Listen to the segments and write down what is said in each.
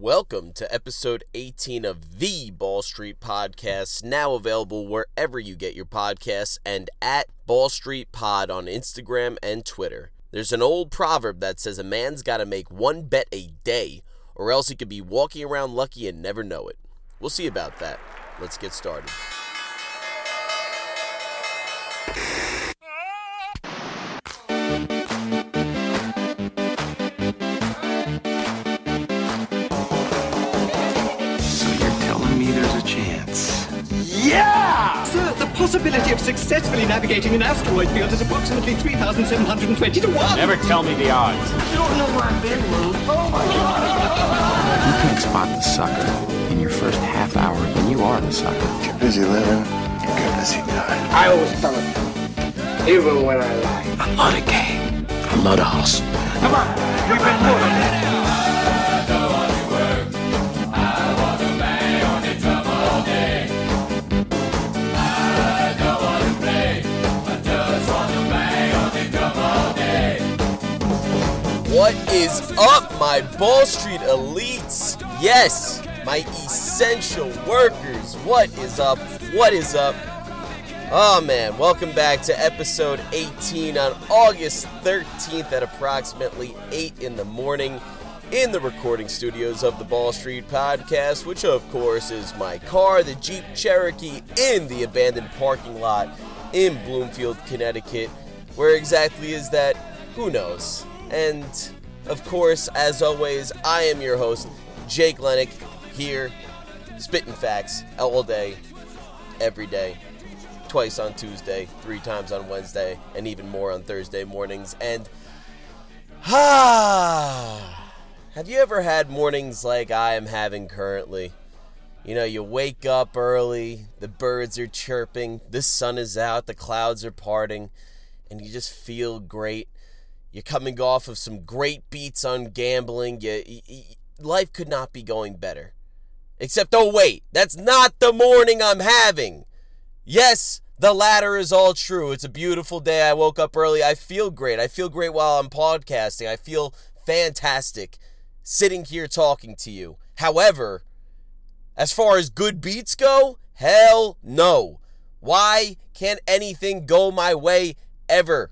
Welcome to episode 18 of the Ball Street Podcast, now available wherever you get your podcasts and at Ball Street Pod on Instagram and Twitter. There's an old proverb that says a man's got to make one bet a day, or else he could be walking around lucky and never know it. We'll see about that. Let's get started. Possibility of successfully navigating an asteroid field is approximately 3,720 to 1. Never tell me the odds. You don't know where I've been, Lou. Oh, my God. You can't spot the sucker in your first half hour, then you are the sucker. Get busy living, you get busy dying. I always tell it, even when I lie. I love the game. I love the hustle. Come on, we've been moving. What is up, my Ball Street elites? Yes, my essential workers. What is up? What is up? Oh man, welcome back to episode 18 on August 13th at approximately 8 in the morning in the recording studios of the Ball Street Podcast, which of course is my car, the Jeep Cherokee, in the abandoned parking lot in Bloomfield, Connecticut. Where exactly is that? Who knows? And of course, as always, I am your host, Jake Lennick, here, spitting facts all day, every day, twice on Tuesday, three times on Wednesday, and even more on Thursday mornings. And, ah, have you ever had mornings like I am having currently? You know, you wake up early, the birds are chirping, the sun is out, the clouds are parting, and you just feel great. You're coming off of some great beats on gambling. You, y y life could not be going better. Except, oh, wait, that's not the morning I'm having. Yes, the latter is all true. It's a beautiful day. I woke up early. I feel great. I feel great while I'm podcasting. I feel fantastic sitting here talking to you. However, as far as good beats go, hell no. Why can't anything go my way ever?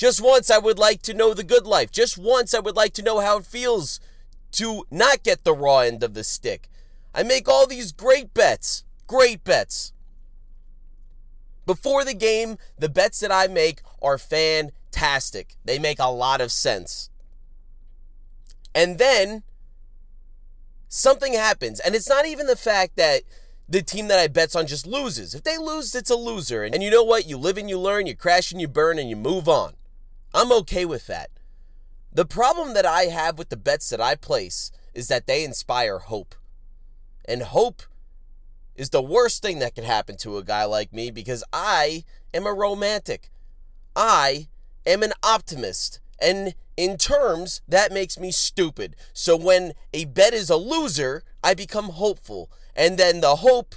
Just once I would like to know the good life. Just once I would like to know how it feels to not get the raw end of the stick. I make all these great bets. Great bets. Before the game, the bets that I make are fantastic. They make a lot of sense. And then something happens. And it's not even the fact that the team that I bets on just loses. If they lose, it's a loser. And you know what? You live and you learn, you crash and you burn, and you move on. I'm okay with that. The problem that I have with the bets that I place is that they inspire hope. And hope is the worst thing that can happen to a guy like me because I am a romantic. I am an optimist. And in terms, that makes me stupid. So when a bet is a loser, I become hopeful. And then the hope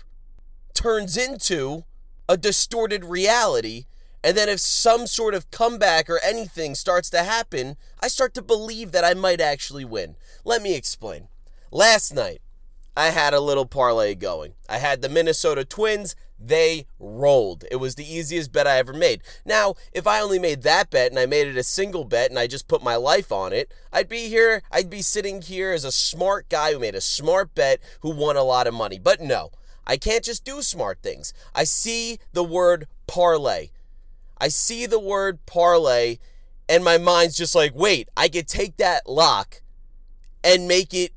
turns into a distorted reality. And then if some sort of comeback or anything starts to happen, I start to believe that I might actually win. Let me explain. Last night, I had a little parlay going. I had the Minnesota Twins. They rolled. It was the easiest bet I ever made. Now, if I only made that bet and I made it a single bet and I just put my life on it, I'd be here, I'd be sitting here as a smart guy who made a smart bet who won a lot of money. But no, I can't just do smart things. I see the word parlay. I see the word parlay and my mind's just like, wait, I could take that lock and make it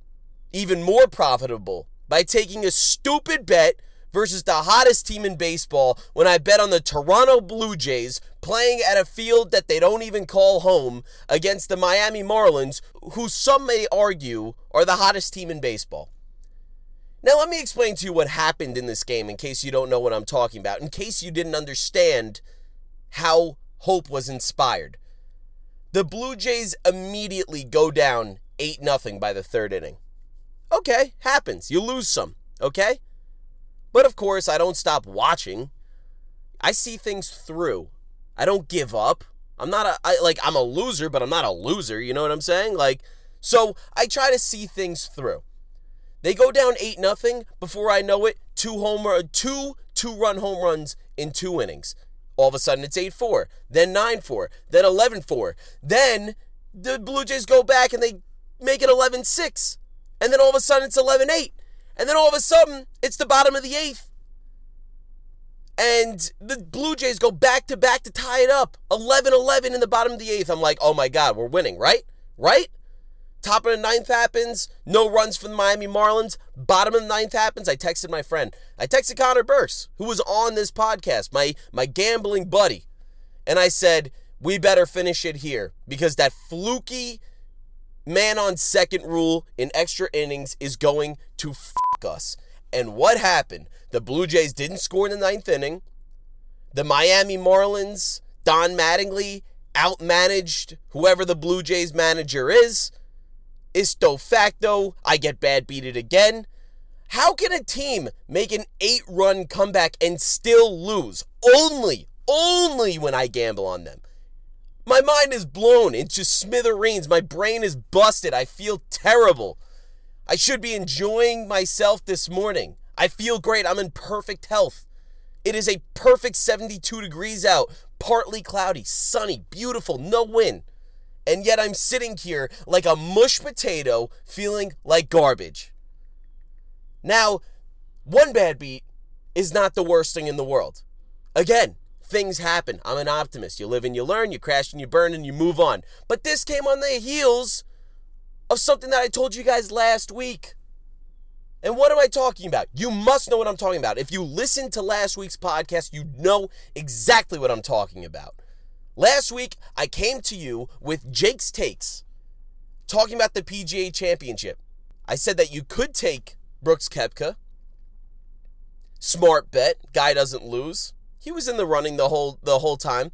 even more profitable by taking a stupid bet versus the hottest team in baseball when I bet on the Toronto Blue Jays playing at a field that they don't even call home against the Miami Marlins, who some may argue are the hottest team in baseball. Now, let me explain to you what happened in this game in case you don't know what I'm talking about, in case you didn't understand how hope was inspired. The Blue Jays immediately go down 8 0 by the third inning. Okay, happens. You lose some, okay? But of course, I don't stop watching. I see things through. I don't give up. I'm not a I, like I'm a loser, but I'm not a loser, you know what I'm saying? Like So I try to see things through. They go down 8 nothing. Before I know it, two home run, two two run home runs in two innings. All of a sudden it's 8-4, then 9-4, then 11-4. Then the Blue Jays go back and they make it 11-6. And then all of a sudden it's 11-8. And then all of a sudden it's the bottom of the 8th. And the Blue Jays go back to back to tie it up. 11 11 in the bottom of the eighth. I'm like, oh my God, we're winning, right? Right? Top of the ninth happens. No runs from the Miami Marlins. Bottom of the ninth happens. I texted my friend. I texted Connor Burks, who was on this podcast, my, my gambling buddy. And I said, we better finish it here because that fluky man on second rule in extra innings is going to fuck us. And what happened? The Blue Jays didn't score in the ninth inning. The Miami Marlins, Don Mattingly, outmanaged whoever the Blue Jays manager is. Isto facto, I get bad beated again. How can a team make an eight run comeback and still lose? Only, only when I gamble on them. My mind is blown into smithereens. My brain is busted. I feel terrible. I should be enjoying myself this morning. I feel great. I'm in perfect health. It is a perfect 72 degrees out, partly cloudy, sunny, beautiful, no wind. And yet I'm sitting here like a mush potato, feeling like garbage. Now, one bad beat is not the worst thing in the world. Again, things happen. I'm an optimist. You live and you learn, you crash and you burn, and you move on. But this came on the heels of something that I told you guys last week. And what am I talking about? You must know what I'm talking about. If you listened to last week's podcast, you know exactly what I'm talking about. Last week, I came to you with Jake's takes talking about the PGA Championship. I said that you could take Brooks Koepka. Smart bet, guy doesn't lose. He was in the running the whole the whole time,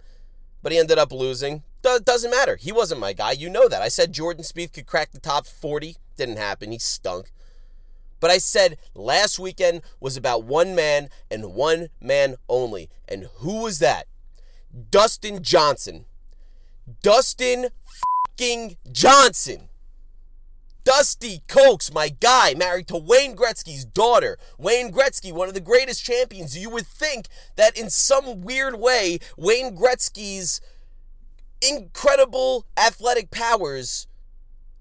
but he ended up losing. Do- doesn't matter. He wasn't my guy. You know that. I said Jordan Spieth could crack the top 40. Didn't happen. He stunk. But I said last weekend was about one man and one man only. And who was that? Dustin Johnson. Dustin fucking Johnson. Dusty Cokes, my guy, married to Wayne Gretzky's daughter. Wayne Gretzky, one of the greatest champions. You would think that in some weird way, Wayne Gretzky's incredible athletic powers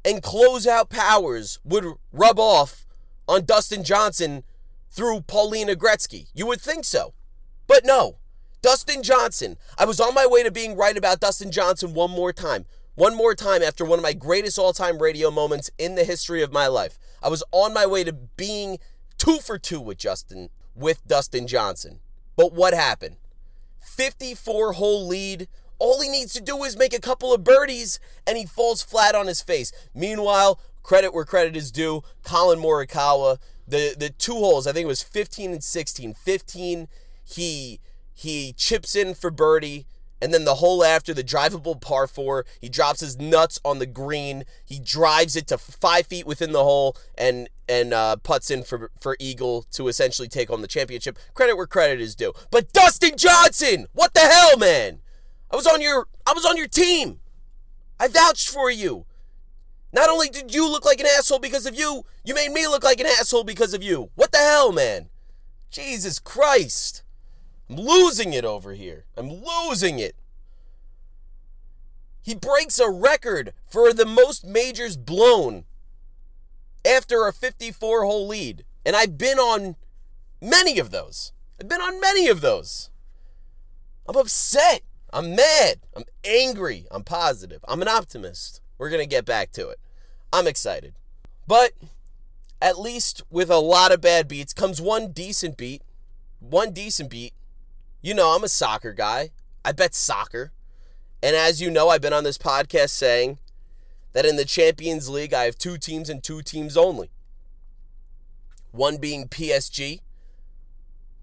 and closeout powers would rub off on Dustin Johnson through Paulina Gretzky. You would think so. But no. Dustin Johnson. I was on my way to being right about Dustin Johnson one more time. One more time after one of my greatest all time radio moments in the history of my life. I was on my way to being two for two with Justin, with Dustin Johnson. But what happened? 54 hole lead. All he needs to do is make a couple of birdies and he falls flat on his face. Meanwhile, credit where credit is due. Collin Morikawa, the the two holes, I think it was 15 and 16. 15, he he chips in for birdie, and then the hole after the drivable par four, he drops his nuts on the green. He drives it to five feet within the hole and and uh, puts in for for eagle to essentially take home the championship. Credit where credit is due. But Dustin Johnson, what the hell, man? I was on your I was on your team. I vouched for you. Not only did you look like an asshole because of you, you made me look like an asshole because of you. What the hell, man? Jesus Christ. I'm losing it over here. I'm losing it. He breaks a record for the most majors blown after a 54 hole lead. And I've been on many of those. I've been on many of those. I'm upset. I'm mad. I'm angry. I'm positive. I'm an optimist. We're going to get back to it. I'm excited. But at least with a lot of bad beats comes one decent beat. One decent beat. You know, I'm a soccer guy. I bet soccer. And as you know, I've been on this podcast saying that in the Champions League, I have two teams and two teams only. One being PSG,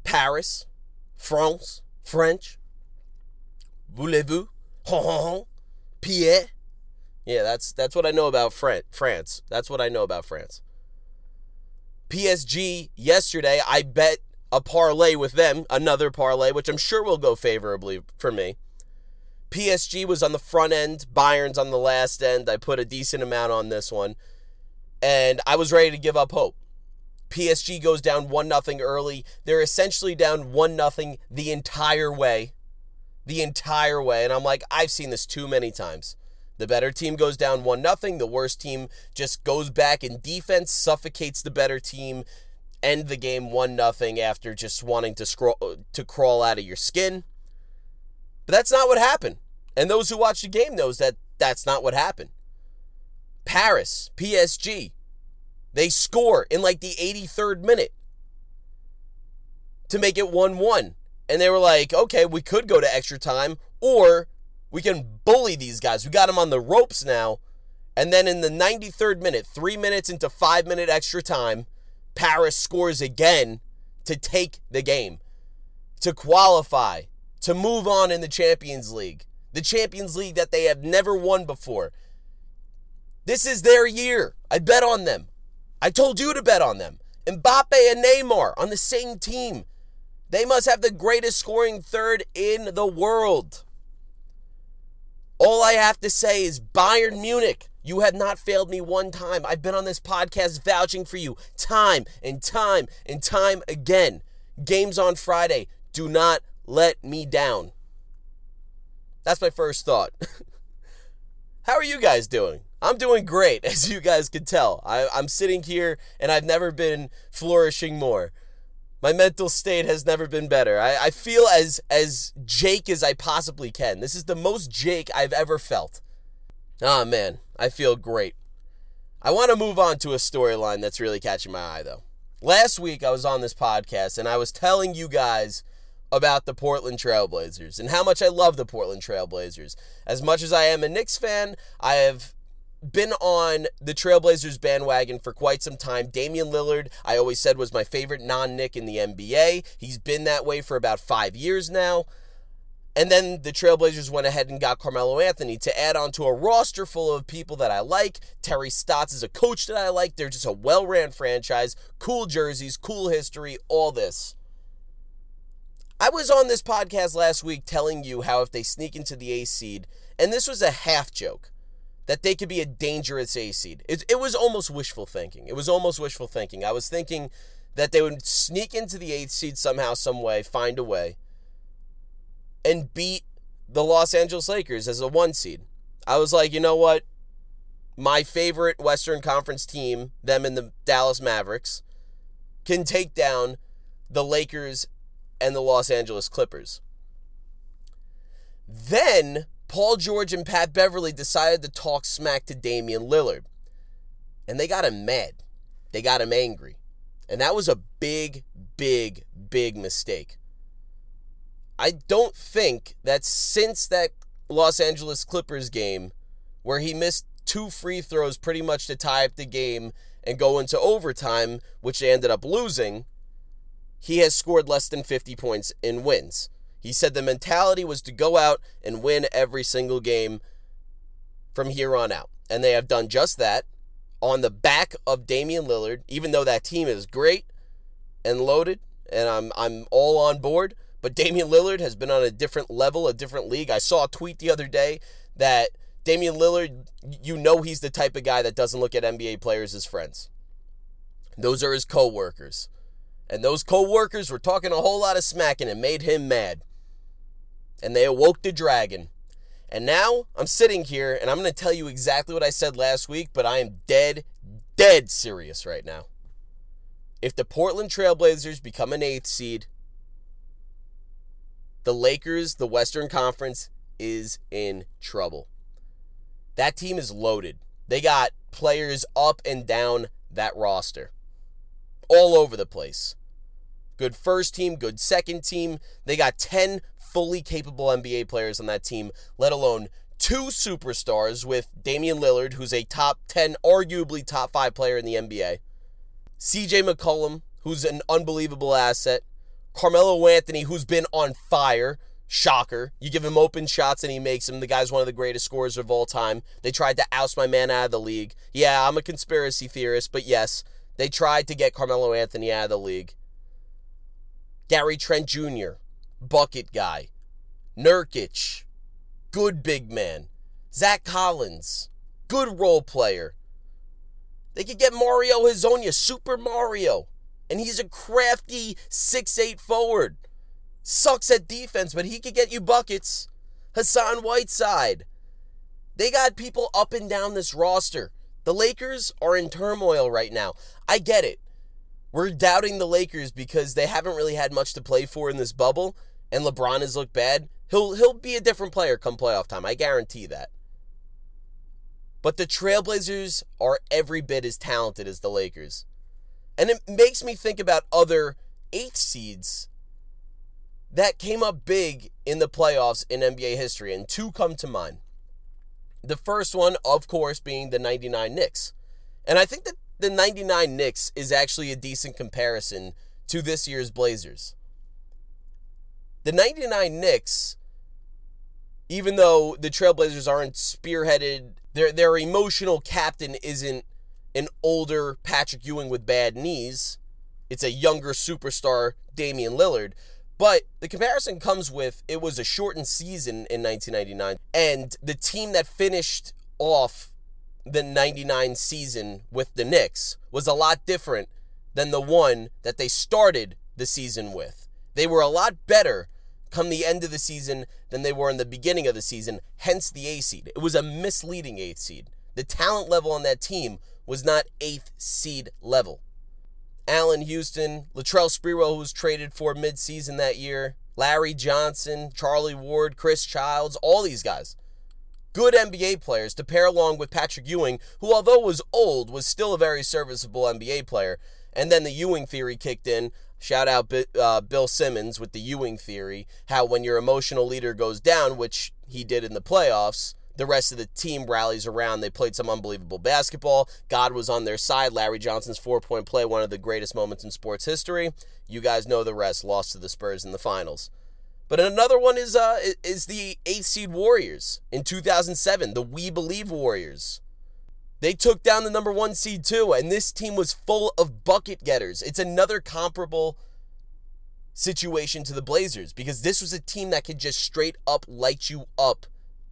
Paris, France, French. Voulez-vous? Pierre. Yeah, that's that's what I know about France. That's what I know about France. PSG yesterday, I bet a parlay with them, another parlay, which I'm sure will go favorably for me. PSG was on the front end, Bayern's on the last end. I put a decent amount on this one. And I was ready to give up hope. PSG goes down 1 nothing early. They're essentially down 1 nothing the entire way. The entire way. And I'm like, I've seen this too many times. The better team goes down 1 nothing. The worst team just goes back in defense, suffocates the better team, end the game 1 nothing after just wanting to scroll to crawl out of your skin. But that's not what happened. And those who watch the game knows that that's not what happened. Paris, PSG, they score in like the 83rd minute to make it 1 1. And they were like, okay, we could go to extra time, or we can bully these guys. We got them on the ropes now. And then in the 93rd minute, three minutes into five minute extra time, Paris scores again to take the game, to qualify, to move on in the Champions League. The Champions League that they have never won before. This is their year. I bet on them. I told you to bet on them. Mbappe and Neymar on the same team. They must have the greatest scoring third in the world. All I have to say is Bayern Munich, you have not failed me one time. I've been on this podcast vouching for you time and time and time again. Games on Friday. Do not let me down. That's my first thought. How are you guys doing? I'm doing great, as you guys can tell. I, am sitting here and I've never been flourishing more. My mental state has never been better. I, I feel as as Jake as I possibly can. This is the most Jake I've ever felt. Ah, oh, man, I feel great. I want to move on to a storyline that's really catching my eye, though. Last week, I was on this podcast and I was telling you guys about the Portland Trailblazers and how much I love the Portland Trailblazers. As much as I am a Knicks fan, I have been on the Trailblazers bandwagon for quite some time. Damian Lillard, I always said, was my favorite non Knick in the NBA. He's been that way for about five years now. And then the Trailblazers went ahead and got Carmelo Anthony to add on to a roster full of people that I like. Terry Stotts is a coach that I like. They're just a well ran franchise, cool jerseys, cool history, all this. I was on this podcast last week telling you how if they sneak into the A seed, and this was a half joke, that they could be a dangerous A seed. It, it was almost wishful thinking. It was almost wishful thinking. I was thinking that they would sneak into the eighth seed somehow, some way, find a way, and beat the Los Angeles Lakers as a one seed. I was like, you know what? My favorite Western Conference team, them and the Dallas Mavericks, can take down the Lakers and the Los Angeles Clippers. Then Paul George and Pat Beverly decided to talk smack to Damian Lillard. And they got him mad. They got him angry. And that was a big, big, big mistake. I don't think that since that Los Angeles Clippers game, where he missed two free throws pretty much to tie up the game and go into overtime, which they ended up losing, he has scored less than 50 points in wins. He said the mentality was to go out and win every single game from here on out. And they have done just that on the back of Damian Lillard, even though that team is great and loaded, and I'm I'm all on board. But Damian Lillard has been on a different level, a different league. I saw a tweet the other day that Damian Lillard, you know he's the type of guy that doesn't look at NBA players as friends. Those are his co-workers. And those co-workers were talking a whole lot of smack and it made him mad. And they awoke the dragon. And now I'm sitting here and I'm going to tell you exactly what I said last week, but I am dead, dead serious right now. If the Portland Trailblazers become an eighth seed, the Lakers, the Western Conference, is in trouble. That team is loaded. They got players up and down that roster, all over the place. Good first team, good second team. They got 10 fully capable NBA players on that team, let alone two superstars with Damian Lillard, who's a top 10, arguably top 5 player in the NBA. CJ McCollum, who's an unbelievable asset. Carmelo Anthony, who's been on fire. Shocker. You give him open shots and he makes them. The guy's one of the greatest scorers of all time. They tried to oust my man out of the league. Yeah, I'm a conspiracy theorist, but yes, they tried to get Carmelo Anthony out of the league. Gary Trent Jr., bucket guy. Nurkic, good big man. Zach Collins, good role player. They could get Mario Hezonja, Super Mario, and he's a crafty six-eight forward. Sucks at defense, but he could get you buckets. Hassan Whiteside. They got people up and down this roster. The Lakers are in turmoil right now. I get it. We're doubting the Lakers because they haven't really had much to play for in this bubble, and LeBron has looked bad. He'll he'll be a different player come playoff time. I guarantee that. But the Trailblazers are every bit as talented as the Lakers. And it makes me think about other eighth seeds that came up big in the playoffs in NBA history, and two come to mind. The first one, of course, being the 99 Knicks. And I think that the 99 Knicks is actually a decent comparison to this year's Blazers. The 99 Knicks, even though the Trailblazers aren't spearheaded, their, their emotional captain isn't an older Patrick Ewing with bad knees. It's a younger superstar, Damian Lillard. But the comparison comes with it was a shortened season in 1999, and the team that finished off the 99 season with the Knicks was a lot different than the one that they started the season with. They were a lot better come the end of the season than they were in the beginning of the season, hence the A seed. It was a misleading eighth seed. The talent level on that team was not eighth seed level. Allan Houston, Latrell Sprewell, who was traded for midseason that year, Larry Johnson, Charlie Ward, Chris Childs, all these guys. Good NBA players to pair along with Patrick Ewing, who, although was old, was still a very serviceable NBA player. And then the Ewing theory kicked in. Shout out uh, Bill Simmons with the Ewing theory how when your emotional leader goes down, which he did in the playoffs, the rest of the team rallies around. They played some unbelievable basketball. God was on their side. Larry Johnson's four point play, one of the greatest moments in sports history. You guys know the rest. Lost to the Spurs in the finals. But another one is uh is the eighth seed Warriors in 2007, the We Believe Warriors. They took down the number one seed too, and this team was full of bucket getters. It's another comparable situation to the Blazers because this was a team that could just straight up light you up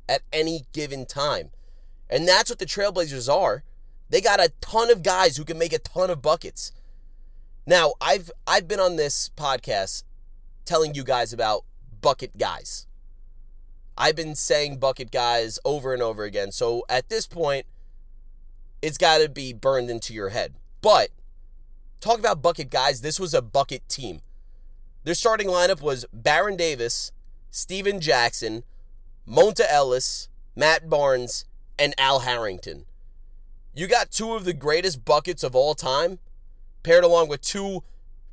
at any given time. And that's what the Trailblazers are. They got a ton of guys who can make a ton of buckets. Now, I've I've been on this podcast telling you guys about bucket guys. I've been saying bucket guys over and over again. So at this point, it's got to be burned into your head. But talk about bucket guys, this was a bucket team. Their starting lineup was Baron Davis, Stephen Jackson, Monta Ellis, Matt Barnes, and Al Harrington. You got two of the greatest buckets of all time, paired along with two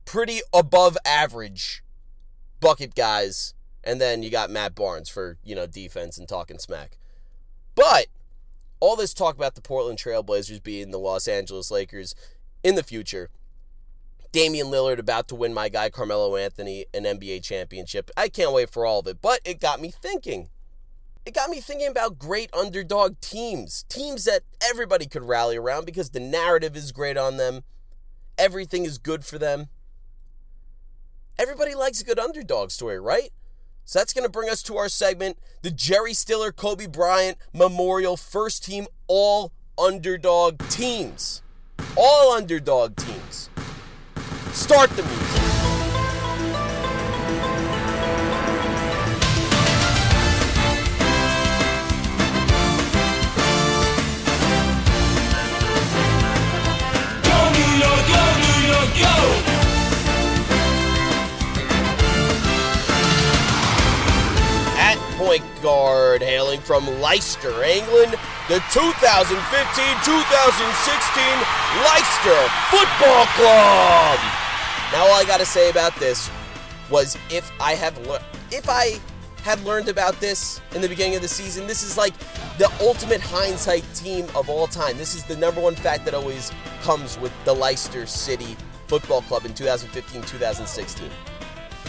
pretty above average bucket guys, and then you got Matt Barnes for, you know, defense and talking smack. But all this talk about the Portland Trailblazers being the Los Angeles Lakers in the future. Damian Lillard about to win my guy Carmelo Anthony an NBA championship. I can't wait for all of it, but it got me thinking it got me thinking about great underdog teams, teams that everybody could rally around because the narrative is great on them. Everything is good for them. Everybody likes a good underdog story, right? So that's going to bring us to our segment the Jerry Stiller Kobe Bryant Memorial First Team All Underdog Teams. All underdog teams. Start the music. From Leicester, England, the 2015-2016 Leicester Football Club. Now all I got to say about this was if I have le- if I had learned about this in the beginning of the season, this is like the ultimate hindsight team of all time. This is the number one fact that always comes with the Leicester City Football Club in 2015-2016.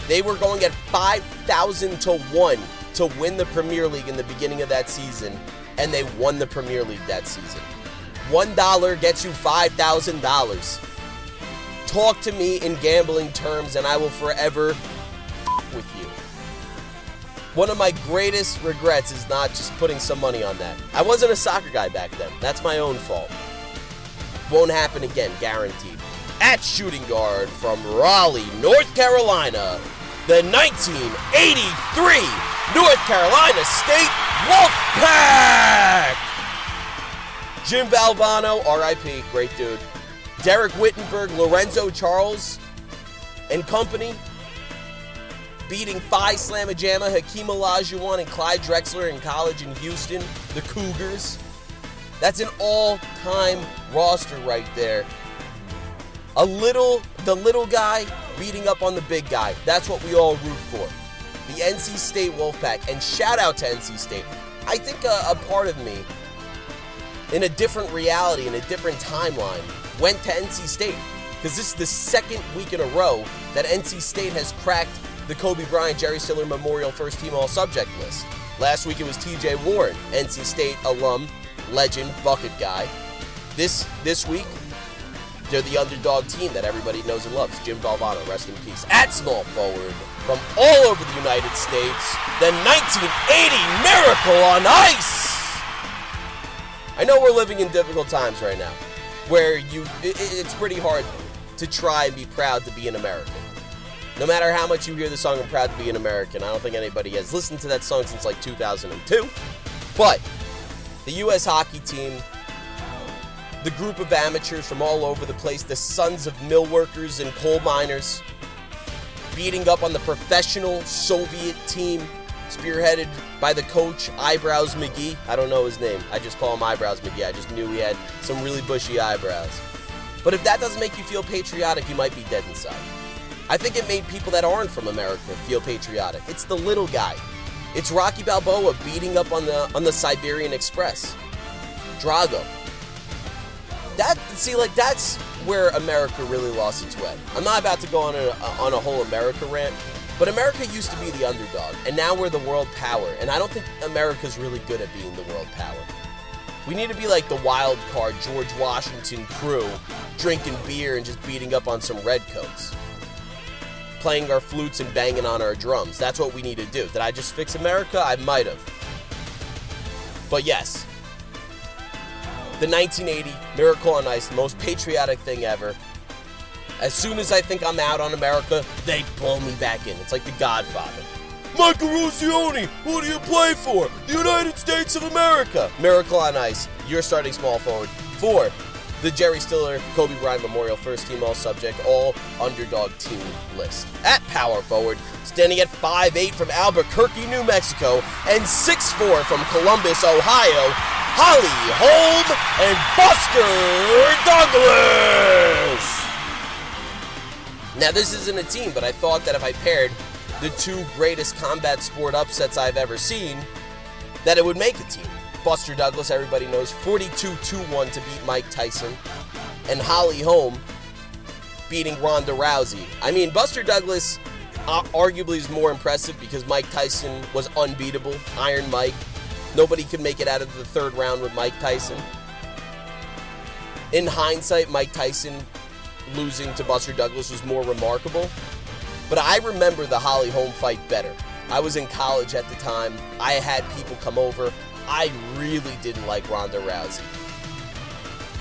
They were going at 5,000 to 1 to win the Premier League in the beginning of that season, and they won the Premier League that season. $1 gets you $5,000. Talk to me in gambling terms, and I will forever with you. One of my greatest regrets is not just putting some money on that. I wasn't a soccer guy back then. That's my own fault. Won't happen again, guaranteed. At shooting guard from Raleigh, North Carolina, the 1983 North Carolina State Wolfpack! Jim Valvano, RIP, great dude. Dereck Whittenburg, Lorenzo Charles, and company beating Phi Slama Jama, Hakeem Olajuwon, and Clyde Drexler in college in Houston, the Cougars. That's an all-time roster right there. A little, the little guy beating up on the big guy. That's what we all root for. The NC State Wolfpack. And shout out to NC State. I think a, a part of me, in a different reality, in a different timeline, went to NC State. Because this is the second week in a row that NC State has cracked the Kobe Bryant Jerry Stiller Memorial First Team All Subject list. Last week it was TJ Warren, NC State alum, legend, bucket guy. This this week, they're the underdog team that everybody knows and loves. Jim Valvano, rest in peace. At small forward, from all over the United States, the 1980 Miracle on Ice. I know we're living in difficult times right now, where you it, it's pretty hard to try and be proud to be an American. No matter how much you hear the song I'm Proud to Be an American, I don't think anybody has listened to that song since like 2002. But the U.S. hockey team, the group of amateurs from all over the place, the sons of mill workers and coal miners, beating up on the professional Soviet team, spearheaded by the coach Eyebrows McGee. I don't know his name. I just call him Eyebrows McGee. I just knew he had some really bushy eyebrows. But if that doesn't make you feel patriotic, you might be dead inside. I think it made people that aren't from America feel patriotic. It's the little guy. It's Rocky Balboa beating up on the on the Siberian Express. Drago. That see like that's where America really lost its way. I'm not about to go on a on a whole America rant, but America used to be the underdog, and now we're the world power. And I don't think America's really good at being the world power. We need to be like the wild card George Washington crew, drinking beer and just beating up on some redcoats playing our flutes and banging on our drums. That's what we need to do. Did I just fix America? I might have. But yes, the 1980 Miracle on Ice, the most patriotic thing ever. As soon as I think I'm out on America, they pull me back in. It's like The Godfather. Mike Eruzione, who do you play for? The United States of America. Miracle on Ice, you're starting small forward. Four, the Jerry Stiller Kobe Bryant Memorial First Team All Subject All Underdog Team list. At power forward, standing at 5'8 from Albuquerque, New Mexico, and 6'4 from Columbus, Ohio, Holly Holm and Buster Douglas. Now, this isn't a team, but I thought that if I paired the two greatest combat sport upsets I've ever seen, that it would make a team. Buster Douglas, everybody knows, 42-2-1 to beat Mike Tyson, and Holly Holm beating Ronda Rousey. I mean, Buster Douglas uh, arguably is more impressive because Mike Tyson was unbeatable, Iron Mike. Nobody could make it out of the third round with Mike Tyson. In hindsight, Mike Tyson losing to Buster Douglas was more remarkable. But I remember the Holly Holm fight better. I was in college at the time. I had people come over. I really didn't like Ronda Rousey.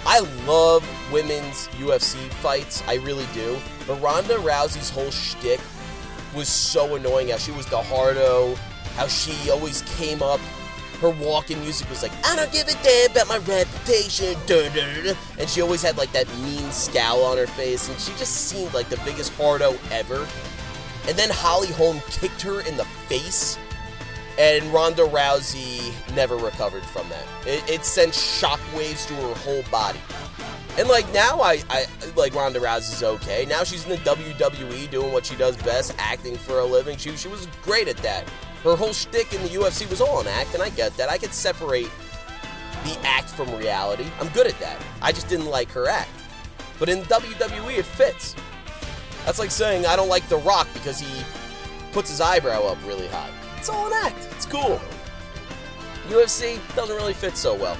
I love women's UFC fights, I really do. But Ronda Rousey's whole shtick was so annoying. How she was the hardo, how she always came up. Her walking music was like, I don't give a damn about my reputation. And she always had like that mean scowl on her face, and she just seemed like the biggest hardo ever. And then Holly Holm kicked her in the face and Ronda Rousey never recovered from that. It, it sent shockwaves to her whole body. And like now, I, I like Ronda Rousey's okay. Now she's in the WWE doing what she does best, acting for a living. She she was great at that. Her whole shtick in the UFC was all an act, and I get that. I could separate the act from reality. I'm good at that. I just didn't like her act. But in WWE, it fits. That's like saying I don't like The Rock because he puts his eyebrow up really high. It's all an act. It's cool. UFC doesn't really fit so well.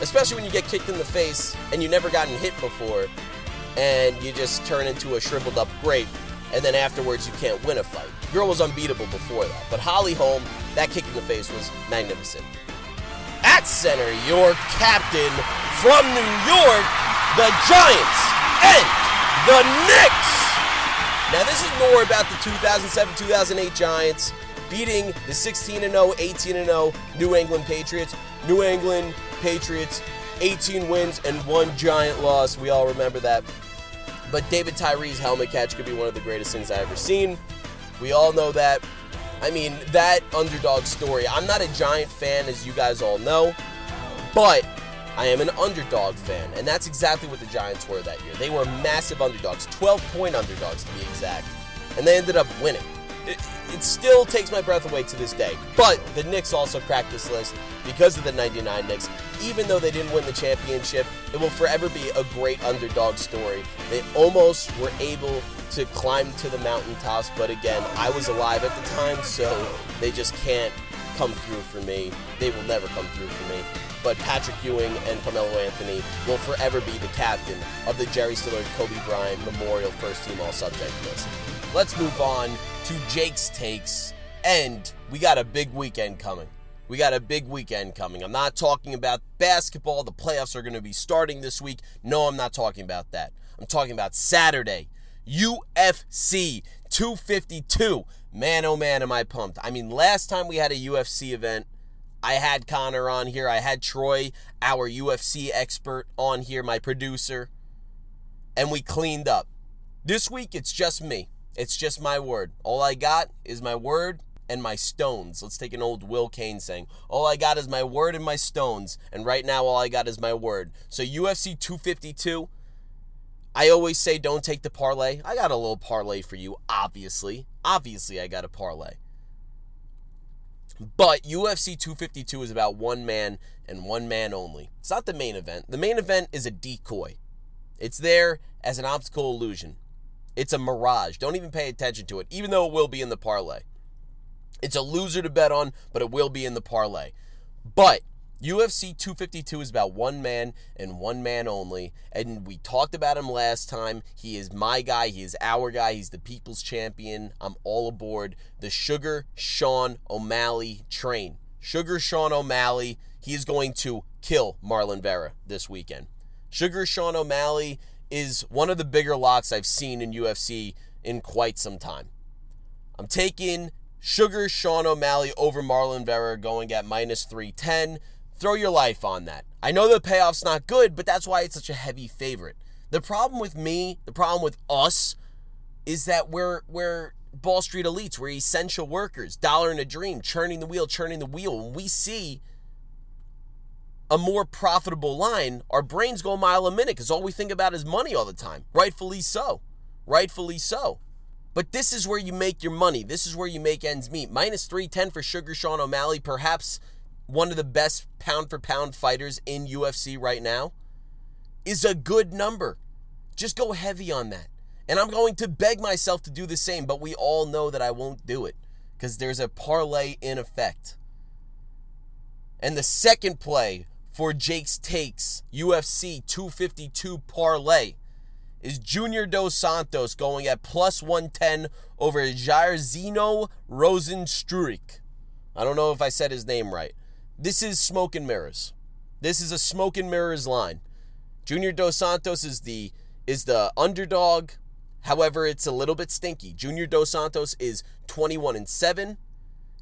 Especially when you get kicked in the face and you've never gotten hit before and you just turn into a shriveled up grape and then afterwards you can't win a fight. Girl was unbeatable before that, but Holly Holm, that kick in the face was magnificent. At center, your captain from New York, the Giants and the Knicks. Now this is more about the 2007-2008 Giants beating the 16 0, 18 0 New England Patriots. New England Patriots 18 wins and one giant loss. We all remember that. But David Tyree's helmet catch could be one of the greatest things I've ever seen. We all know that. I mean, that underdog story. I'm not a giant fan, as you guys all know, but I am an underdog fan. And that's exactly what the Giants were that year. They were massive underdogs, 12 point underdogs to be exact. And they ended up winning. It, it still takes my breath away to this day. But the Knicks also cracked this list because of the 99 Knicks. Even though they didn't win the championship, it will forever be a great underdog story. They almost were able to climb to the mountaintops, but again, I was alive at the time, so they just can't come through for me. They will never come through for me. But Patrick Ewing and Carmelo Anthony will forever be the captain of the Jerry Stiller Kobe Bryant Memorial First Team All Subject list. Let's move on to Jake's takes, and we got a big weekend coming. We got a big weekend coming. I'm not talking about basketball. The playoffs are going to be starting this week. No, I'm not talking about that. I'm talking about Saturday. UFC 252. Man, oh man, am I pumped. I mean, last time we had a UFC event, I had Connor on here. I had Troy, our UFC expert, on here, my producer, and we cleaned up. This week, it's just me. It's just my word. All I got is my word and my stones. Let's take an old Will Kane saying. All I got is my word and my stones. And right now, all I got is my word. So, UFC 252, I always say don't take the parlay. I got a little parlay for you, obviously. Obviously, I got a parlay. But UFC 252 is about one man and one man only. It's not the main event. The main event is a decoy, it's there as an optical illusion. It's a mirage. Don't even pay attention to it, even though it will be in the parlay. It's a loser to bet on, but it will be in the parlay. But UFC 252 is about one man and one man only. And we talked about him last time. He is my guy. He is our guy. He's the people's champion. I'm all aboard the Sugar Sean O'Malley train. Sugar Sean O'Malley, he is going to kill Marlon Vera this weekend. Sugar Sean O'Malley is one of the bigger locks I've seen in UFC in quite some time. I'm taking Sugar Sean O'Malley over Marlon Vera going at minus 310. Throw your life on that. I know the payoff's not good, but that's why it's such a heavy favorite. The problem with me, the problem with us, is that we're we're Ball Street elites, we're essential workers, dollar and a dream, churning the wheel, churning the wheel. When we see a more profitable line, our brains go a mile a minute because all we think about is money all the time. Rightfully so. Rightfully so. But this is where you make your money. This is where you make ends meet. Minus 310 for Sugar Sean O'Malley, perhaps one of the best pound for pound fighters in UFC right now, is a good number. Just go heavy on that. And I'm going to beg myself to do the same, but we all know that I won't do it because there's a parlay in effect. And the second play for Jake's Takes UFC 252 parlay is Junior Dos Santos going at plus 110 over Jairzinho Rozenstruik. I don't know if I said his name right. This is smoke and mirrors. This is a smoke and mirrors line. Junior Dos Santos is the is the underdog. However, it's a little bit stinky. Junior Dos Santos is 21 and 7.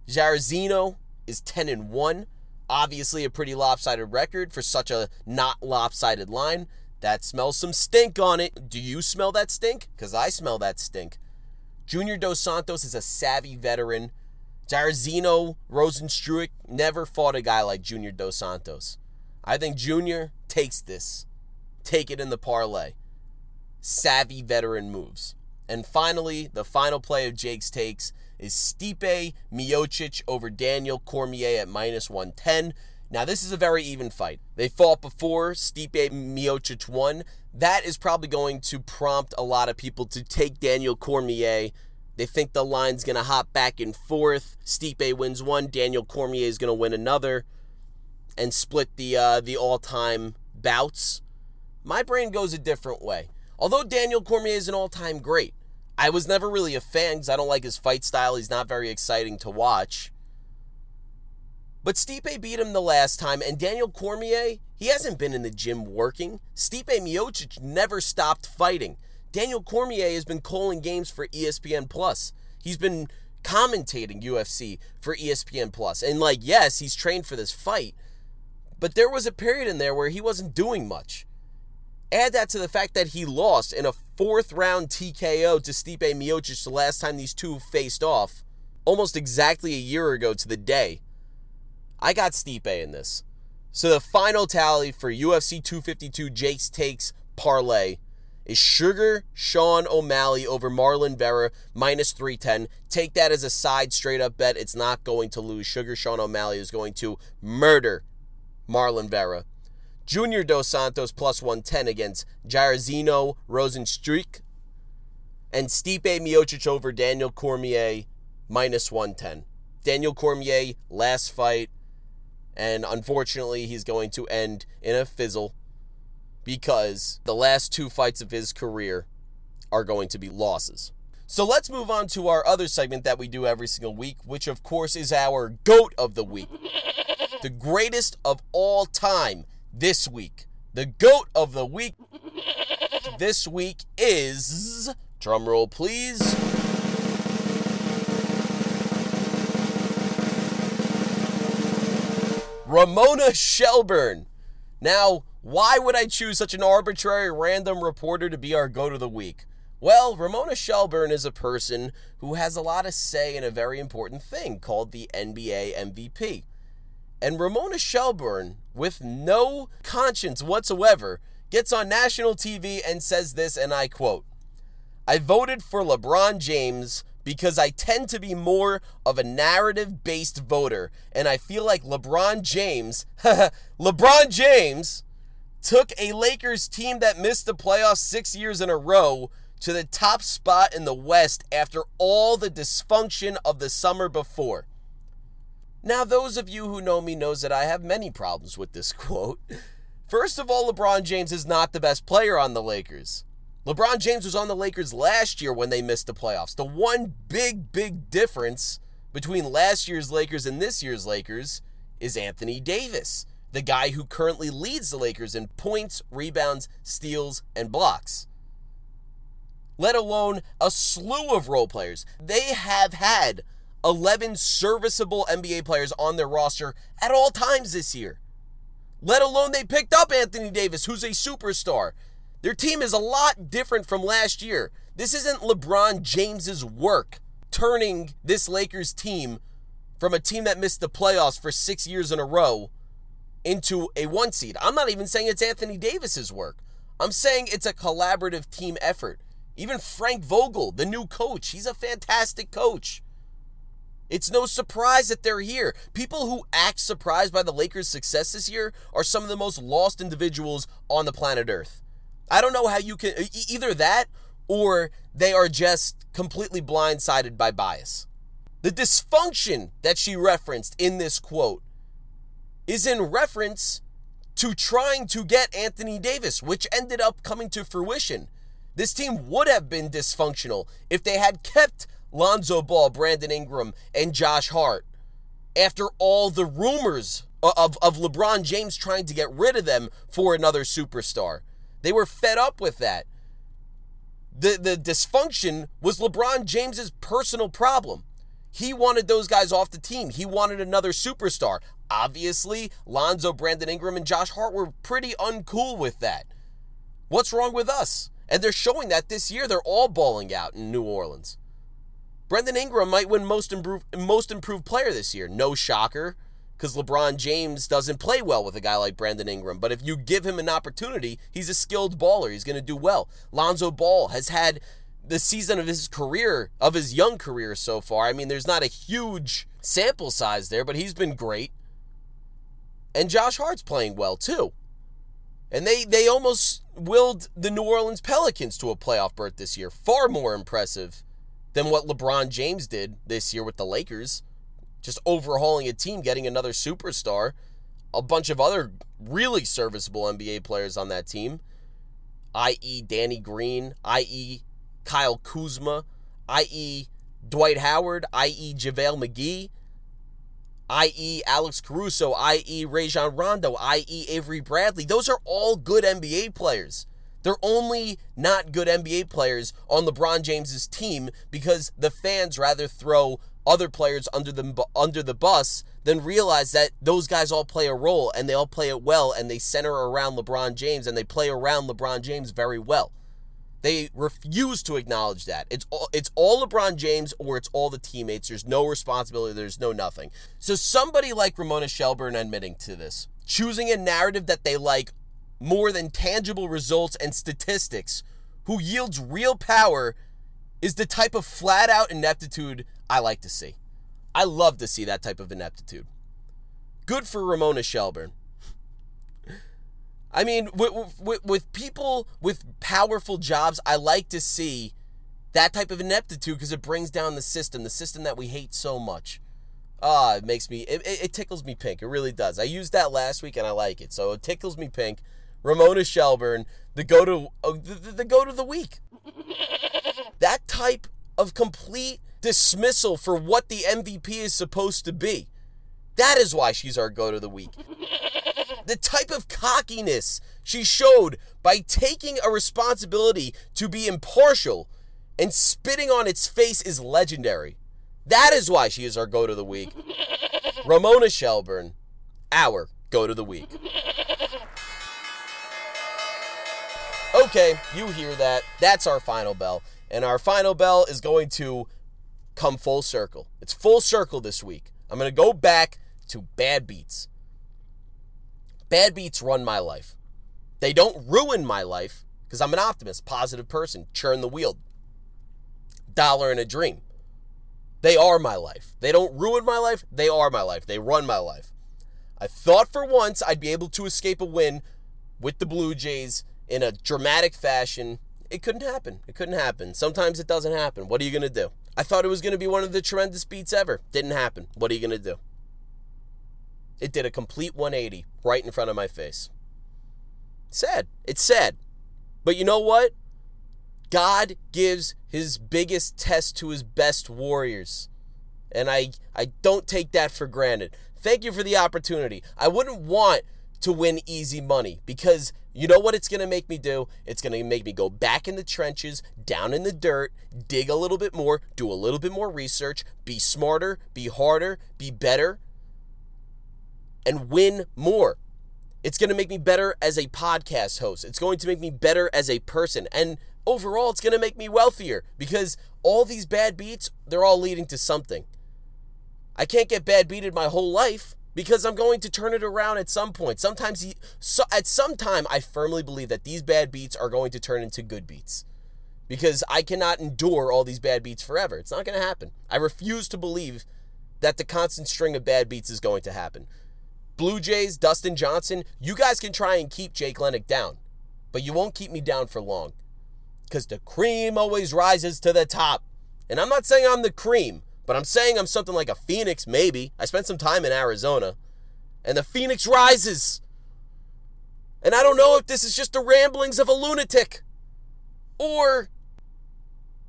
Jairzinho is 10 and 1. Obviously, a pretty lopsided record for such a not lopsided line. That smells some stink on it. Do you smell that stink? Because I smell that stink. Junior Dos Santos is a savvy veteran. Jairzinho Rozenstruik never fought a guy like Junior Dos Santos. I think Junior takes this. Take it in the parlay. Savvy veteran moves. And finally, the final play of Jake's takes is Stipe Miocic over Daniel Cormier at minus 110. Now, this is a very even fight. They fought before, Stipe Miocic won. That is probably going to prompt a lot of people to take Daniel Cormier. They think the line's going to hop back and forth. Stipe wins one, Daniel Cormier is going to win another, and split the uh, the all-time bouts. My brain goes a different way. Although Daniel Cormier is an all-time great, I was never really a fan because I don't like his fight style. He's not very exciting to watch. But Stipe beat him the last time, and Daniel Cormier, he hasn't been in the gym working. Stipe Miocic never stopped fighting. Daniel Cormier has been calling games for ESPN Plus. He's been commentating UFC for ESPN Plus. And like, yes, he's trained for this fight, but there was a period in there where he wasn't doing much. Add that to the fact that he lost in a fourth round TKO to Stipe Miocic the last time these two faced off, almost exactly a year ago to the day. I got Stipe in this. So the final tally for UFC 252 Jake's Takes parlay is Sugar Sean O'Malley over Marlon Vera minus 310. Take that as a side straight up bet. It's not going to lose. Sugar Sean O'Malley is going to murder Marlon Vera. Junior Dos Santos plus 110 against Jairzinho Rozenstruik. And Stipe Miocic over Daniel Cormier minus 110. Daniel Cormier, last fight, and unfortunately, he's going to end in a fizzle because the last two fights of his career are going to be losses. So let's move on to our other segment that we do every single week, which of course is our GOAT of the week. The greatest of all time this week. The GOAT of the week this week is, drumroll please, Ramona Shelburne. Now, why would I choose such an arbitrary random reporter to be our goat of the week? Well, Ramona Shelburne is a person who has a lot of say in a very important thing called the NBA MVP. And Ramona Shelburne, with no conscience whatsoever, gets on national TV and says this, and I quote I voted for LeBron James because I tend to be more of a narrative based voter. And I feel like LeBron James, LeBron James, took a Lakers team that missed the playoffs six years in a row to the top spot in the West after all the dysfunction of the summer before. Now, those of you who know me knows that I have many problems with this quote. First of all, LeBron James is not the best player on the Lakers. LeBron James was on the Lakers last year when they missed the playoffs. The one big, big difference between last year's Lakers and this year's Lakers is Anthony Davis, the guy who currently leads the Lakers in points, rebounds, steals, and blocks. Let alone a slew of role players. They have had 11 serviceable NBA players on their roster at all times this year. Let alone they picked up Anthony Davis, who's a superstar. Their team is a lot different from last year. This isn't LeBron James's work turning this Lakers team from a team that missed the playoffs for 6 years in a row into a one seed. I'm not even saying it's Anthony Davis's work. I'm saying it's a collaborative team effort. Even Frank Vogel, the new coach, he's a fantastic coach. It's no surprise that they're here. People who act surprised by the Lakers' success this year are some of the most lost individuals on the planet Earth. I don't know how you can either that or they are just completely blindsided by bias. The dysfunction that she referenced in this quote is in reference to trying to get Anthony Davis, which ended up coming to fruition. This team would have been dysfunctional if they had kept Lonzo Ball, Brandon Ingram, and Josh Hart after all the rumors of, of LeBron James trying to get rid of them for another superstar. They were fed up with that. The, the dysfunction was LeBron James's personal problem. He wanted those guys off the team. He wanted another superstar. Obviously, Lonzo, Brandon Ingram, and Josh Hart were pretty uncool with that. What's wrong with us? And they're showing that this year. They're all balling out in New Orleans. Brandon Ingram might win most improved, most improved player this year. No shocker because LeBron James doesn't play well with a guy like Brandon Ingram. But if you give him an opportunity, he's a skilled baller. He's going to do well. Lonzo Ball has had the season of his career, of his young career so far. I mean, there's not a huge sample size there, but he's been great. And Josh Hart's playing well too. And they they almost willed the New Orleans Pelicans to a playoff berth this year. Far more impressive than what LeBron James did this year with the Lakers just overhauling a team, getting another superstar, a bunch of other really serviceable NBA players on that team, i.e., Danny Green, i.e., Kyle Kuzma, i.e., Dwight Howard, i.e., JaVale McGee, i.e., Alex Caruso, i.e., Rajon Rondo, i.e., Avery Bradley. Those are all good NBA players. They're only not good NBA players on LeBron James's team because the fans rather throw other players under the under the bus than realize that those guys all play a role and they all play it well and they center around LeBron James and they play around LeBron James very well. They refuse to acknowledge that. It's all, it's all LeBron James or it's all the teammates. There's no responsibility, there's no nothing. So somebody like Ramona Shelburne admitting to this, choosing a narrative that they like more than tangible results and statistics, who yields real power, is the type of flat out ineptitude I like to see. I love to see that type of ineptitude. Good for Ramona Shelburne. I mean, with, with, with, people with powerful jobs, I like to see that type of ineptitude because it brings down the system, the system that we hate so much. Ah, it makes me, it, it tickles me pink. It really does. I used that last week and I like it. So it tickles me pink. Ramona Shelburne, the go to uh, the, the go to the week. that type of complete dismissal for what the MVP is supposed to be. That is why she's our go to the week. The type of cockiness she showed by taking a responsibility to be impartial and spitting on its face is legendary. That is why she is our go to the week. Ramona Shelburne, our go to the week. Okay, you hear that. That's our final bell. And our final bell is going to come full circle. It's full circle this week. I'm going to go back to bad beats. Bad beats run my life. They don't ruin my life because I'm an optimist, positive person, churn the wheel. Dollar and a dream. They are my life. They don't ruin my life, they are my life. They run my life. I thought for once I'd be able to escape a win with the Blue Jays in a dramatic fashion. It couldn't happen. It couldn't happen. Sometimes it doesn't happen. What are you going to do? I thought it was going to be one of the tremendous beats ever. Didn't happen. What are you going to do? It did a complete 180 right in front of my face. Sad. It's sad. But you know what? God gives his biggest test to his best warriors. And I I don't take that for granted. Thank you for the opportunity. I wouldn't want to win easy money because you know what it's going to make me do? It's going to make me go back in the trenches, down in the dirt, dig a little bit more, do a little bit more research, be smarter, be harder, be better, and win more. It's going to make me better as a podcast host. It's going to make me better as a person. And overall, it's going to make me wealthier because all these bad beats, they're all leading to something. I can't get bad beated my whole life because I'm going to turn it around at some point. Sometimes, he, so at some time, I firmly believe that these bad beats are going to turn into good beats because I cannot endure all these bad beats forever. It's not going to happen. I refuse to believe that the constant string of bad beats is going to happen. Blue Jays, Dustin Johnson, you guys can try and keep Jake Lennox down, but you won't keep me down for long because the cream always rises to the top. And I'm not saying I'm the cream. But I'm saying I'm something like a Phoenix, maybe. I spent some time in Arizona, and the Phoenix rises. And I don't know if this is just the ramblings of a lunatic or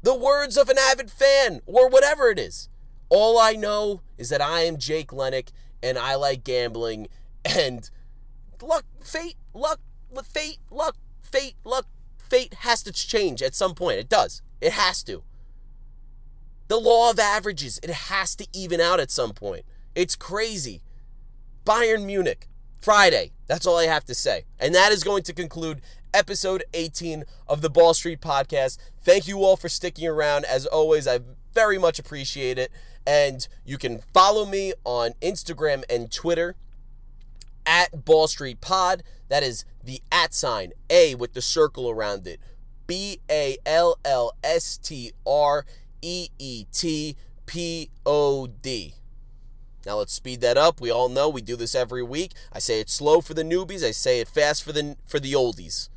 the words of an avid fan or whatever it is. All I know is that I am Jake Lennox and I like gambling and luck, fate, luck, fate, luck, fate, luck, fate has to change at some point. It does. It has to. The law of averages, it has to even out at some point. It's crazy. Bayern Munich, Friday. That's all I have to say. And that is going to conclude episode 18 of the Ball Street Podcast. Thank you all for sticking around. As always, I very much appreciate it. And you can follow me on Instagram and Twitter at Ball Street Pod. That is the at sign, A with the circle around it. B A L L S T R E E T P O D. Now let's speed that up. We all know we do this every week. I say it slow for the newbies. I say it fast for the for the oldies.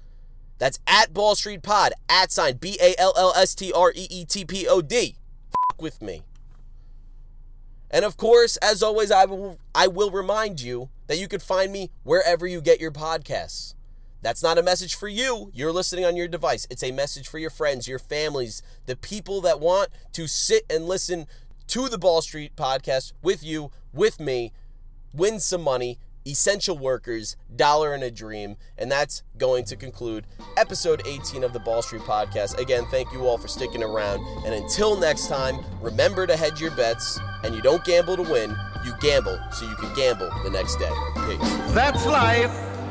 That's at Ball Street Pod. At sign B A L L S T R E E T P O D. Fuck with me. And of course, as always, I will I will remind you that you can find me wherever you get your podcasts. That's not a message for you. You're listening on your device. It's a message for your friends, your families, the people that want to sit and listen to the Ball Street podcast with you, with me, win some money, essential workers, dollar and a dream. And that's going to conclude episode 18 of the Ball Street podcast. Again, thank you all for sticking around. And until next time, remember to hedge your bets and you don't gamble to win, you gamble so you can gamble the next day. Peace. That's life.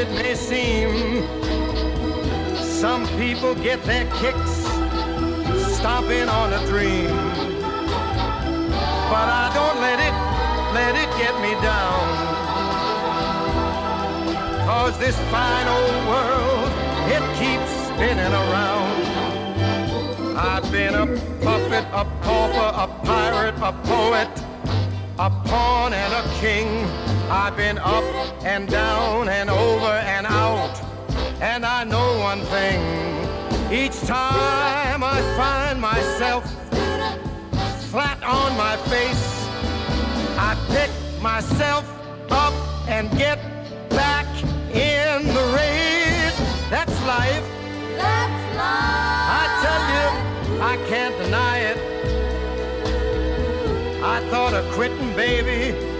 it may seem, some people get their kicks stomping on a dream. But I don't let it, let it get me down. Cause this fine old world, it keeps spinning around. I've been a puppet, a pauper, a pirate, a poet, a pawn and a king. I've been up and down and over and out. And I know one thing. Each time I find myself flat on my face, I pick myself up and get back in the race. That's life. That's life. I tell you, I can't deny it. I thought of quitting, baby,